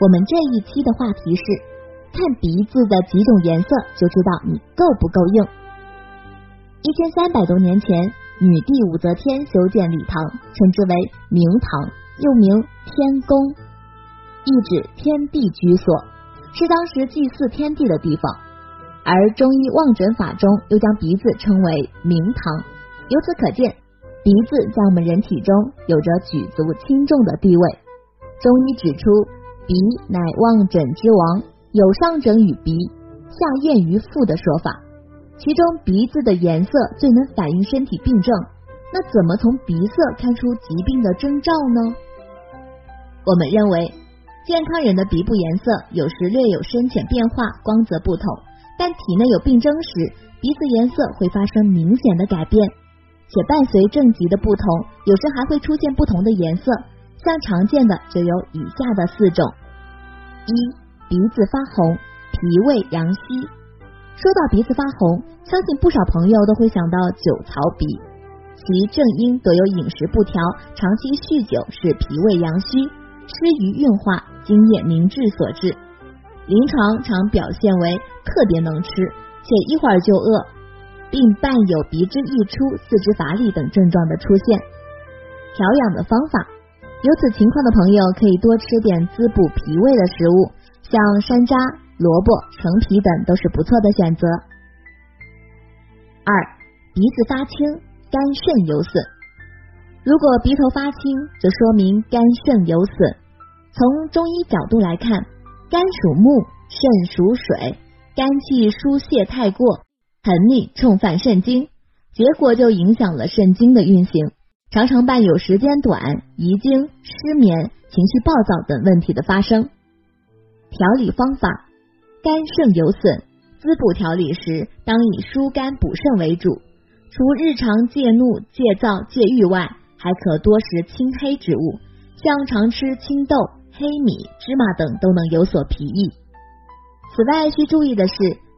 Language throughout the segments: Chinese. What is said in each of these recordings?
我们这一期的话题是：看鼻子的几种颜色就知道你够不够硬。一千三百多年前，女帝武则天修建礼堂，称之为明堂，又名天宫，意指天地居所，是当时祭祀天地的地方。而中医望诊法中又将鼻子称为明堂，由此可见，鼻子在我们人体中有着举足轻重的地位。中医指出，鼻乃望诊之王，有上诊于鼻，下验于腹的说法。其中鼻子的颜色最能反映身体病症，那怎么从鼻色看出疾病的征兆呢？我们认为，健康人的鼻部颜色有时略有深浅变化，光泽不同，但体内有病征时，鼻子颜色会发生明显的改变，且伴随症疾的不同，有时还会出现不同的颜色。像常见的就有以下的四种：一、鼻子发红，脾胃阳虚。说到鼻子发红，相信不少朋友都会想到酒槽鼻，其正因得有饮食不调，长期酗酒，使脾胃阳虚，失于运化，津液凝滞所致。临床常表现为特别能吃，且一会儿就饿，并伴有鼻汁溢出、四肢乏力等症状的出现。调养的方法，有此情况的朋友可以多吃点滋补脾胃的食物，像山楂。萝卜、橙皮等都是不错的选择。二、鼻子发青，肝肾有损。如果鼻头发青，则说明肝肾有损。从中医角度来看，肝属木，肾属水，肝气疏泄太过，横逆冲犯肾经，结果就影响了肾经的运行，常常伴有时间短、遗精、失眠、情绪暴躁等问题的发生。调理方法。肝肾有损，滋补调理时当以疏肝补肾为主。除日常戒怒、戒躁、戒欲外，还可多食青黑植物，像常吃青豆、黑米、芝麻等都能有所裨益。此外，需注意的是，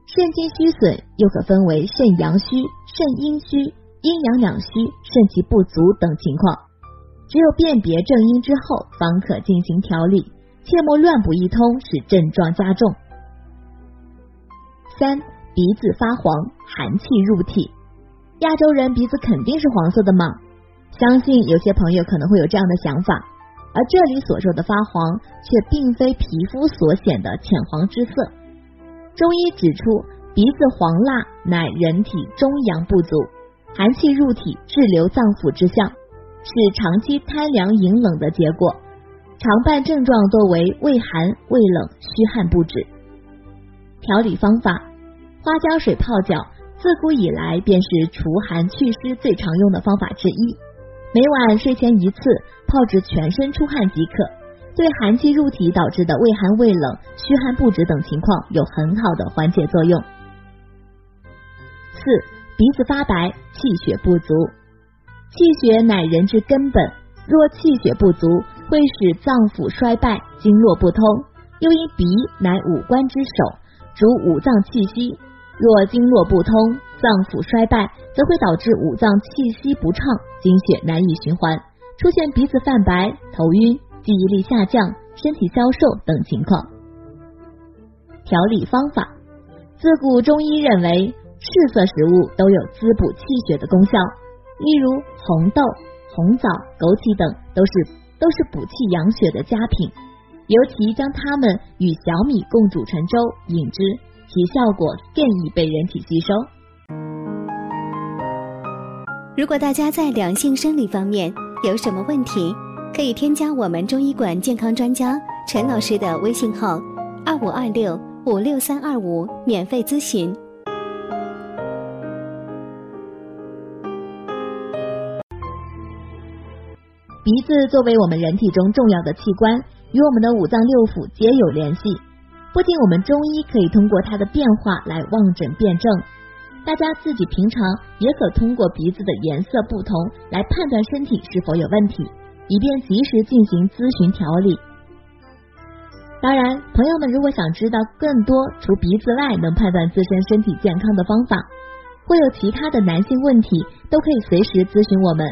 肾精虚损又可分为肾阳虚、肾阴虚、阴阳两虚、肾气不足等情况。只有辨别正因之后，方可进行调理，切莫乱补一通，使症状加重。三鼻子发黄，寒气入体。亚洲人鼻子肯定是黄色的吗？相信有些朋友可能会有这样的想法，而这里所说的发黄，却并非皮肤所显的浅黄之色。中医指出，鼻子黄蜡乃人体中阳不足，寒气入体滞留脏腑之象，是长期贪凉饮冷的结果。常伴症状多为畏寒、畏冷、虚汗不止。调理方法。花椒水泡脚，自古以来便是除寒祛湿最常用的方法之一。每晚睡前一次，泡至全身出汗即可，对寒气入体导致的畏寒畏冷、虚汗不止等情况有很好的缓解作用。四、鼻子发白，气血不足。气血乃人之根本，若气血不足，会使脏腑衰败，经络不通。又因鼻乃五官之首，主五脏气息。若经络不通，脏腑衰败，则会导致五脏气息不畅，经血难以循环，出现鼻子泛白、头晕、记忆力下降、身体消瘦等情况。调理方法：自古中医认为，赤色食物都有滋补气血的功效，例如红豆、红枣、枸杞等都是都是补气养血的佳品，尤其将它们与小米共煮成粥饮之。其效果更易被人体吸收。如果大家在两性生理方面有什么问题，可以添加我们中医馆健康专家陈老师的微信号二五二六五六三二五免费咨询。鼻子作为我们人体中重要的器官，与我们的五脏六腑皆有联系。不仅我们中医可以通过它的变化来望诊辨证，大家自己平常也可通过鼻子的颜色不同来判断身体是否有问题，以便及时进行咨询调理。当然，朋友们如果想知道更多除鼻子外能判断自身身体健康的方法，或有其他的男性问题，都可以随时咨询我们，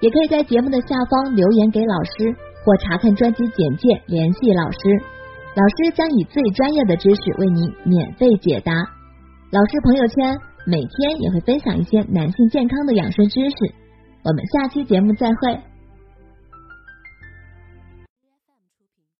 也可以在节目的下方留言给老师，或查看专辑简介联系老师。老师将以最专业的知识为您免费解答。老师朋友圈每天也会分享一些男性健康的养生知识。我们下期节目再会。